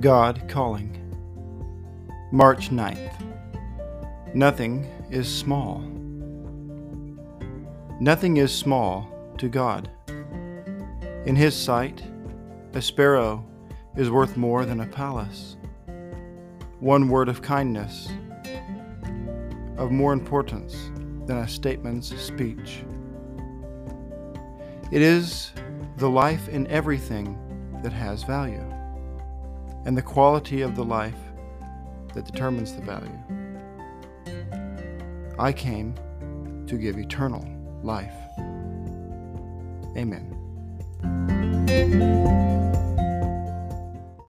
God Calling. March 9th. Nothing is small. Nothing is small to God. In His sight, a sparrow is worth more than a palace. One word of kindness of more importance than a statement's speech. It is the life in everything that has value, and the quality of the life that determines the value. I came to give eternal life. Amen.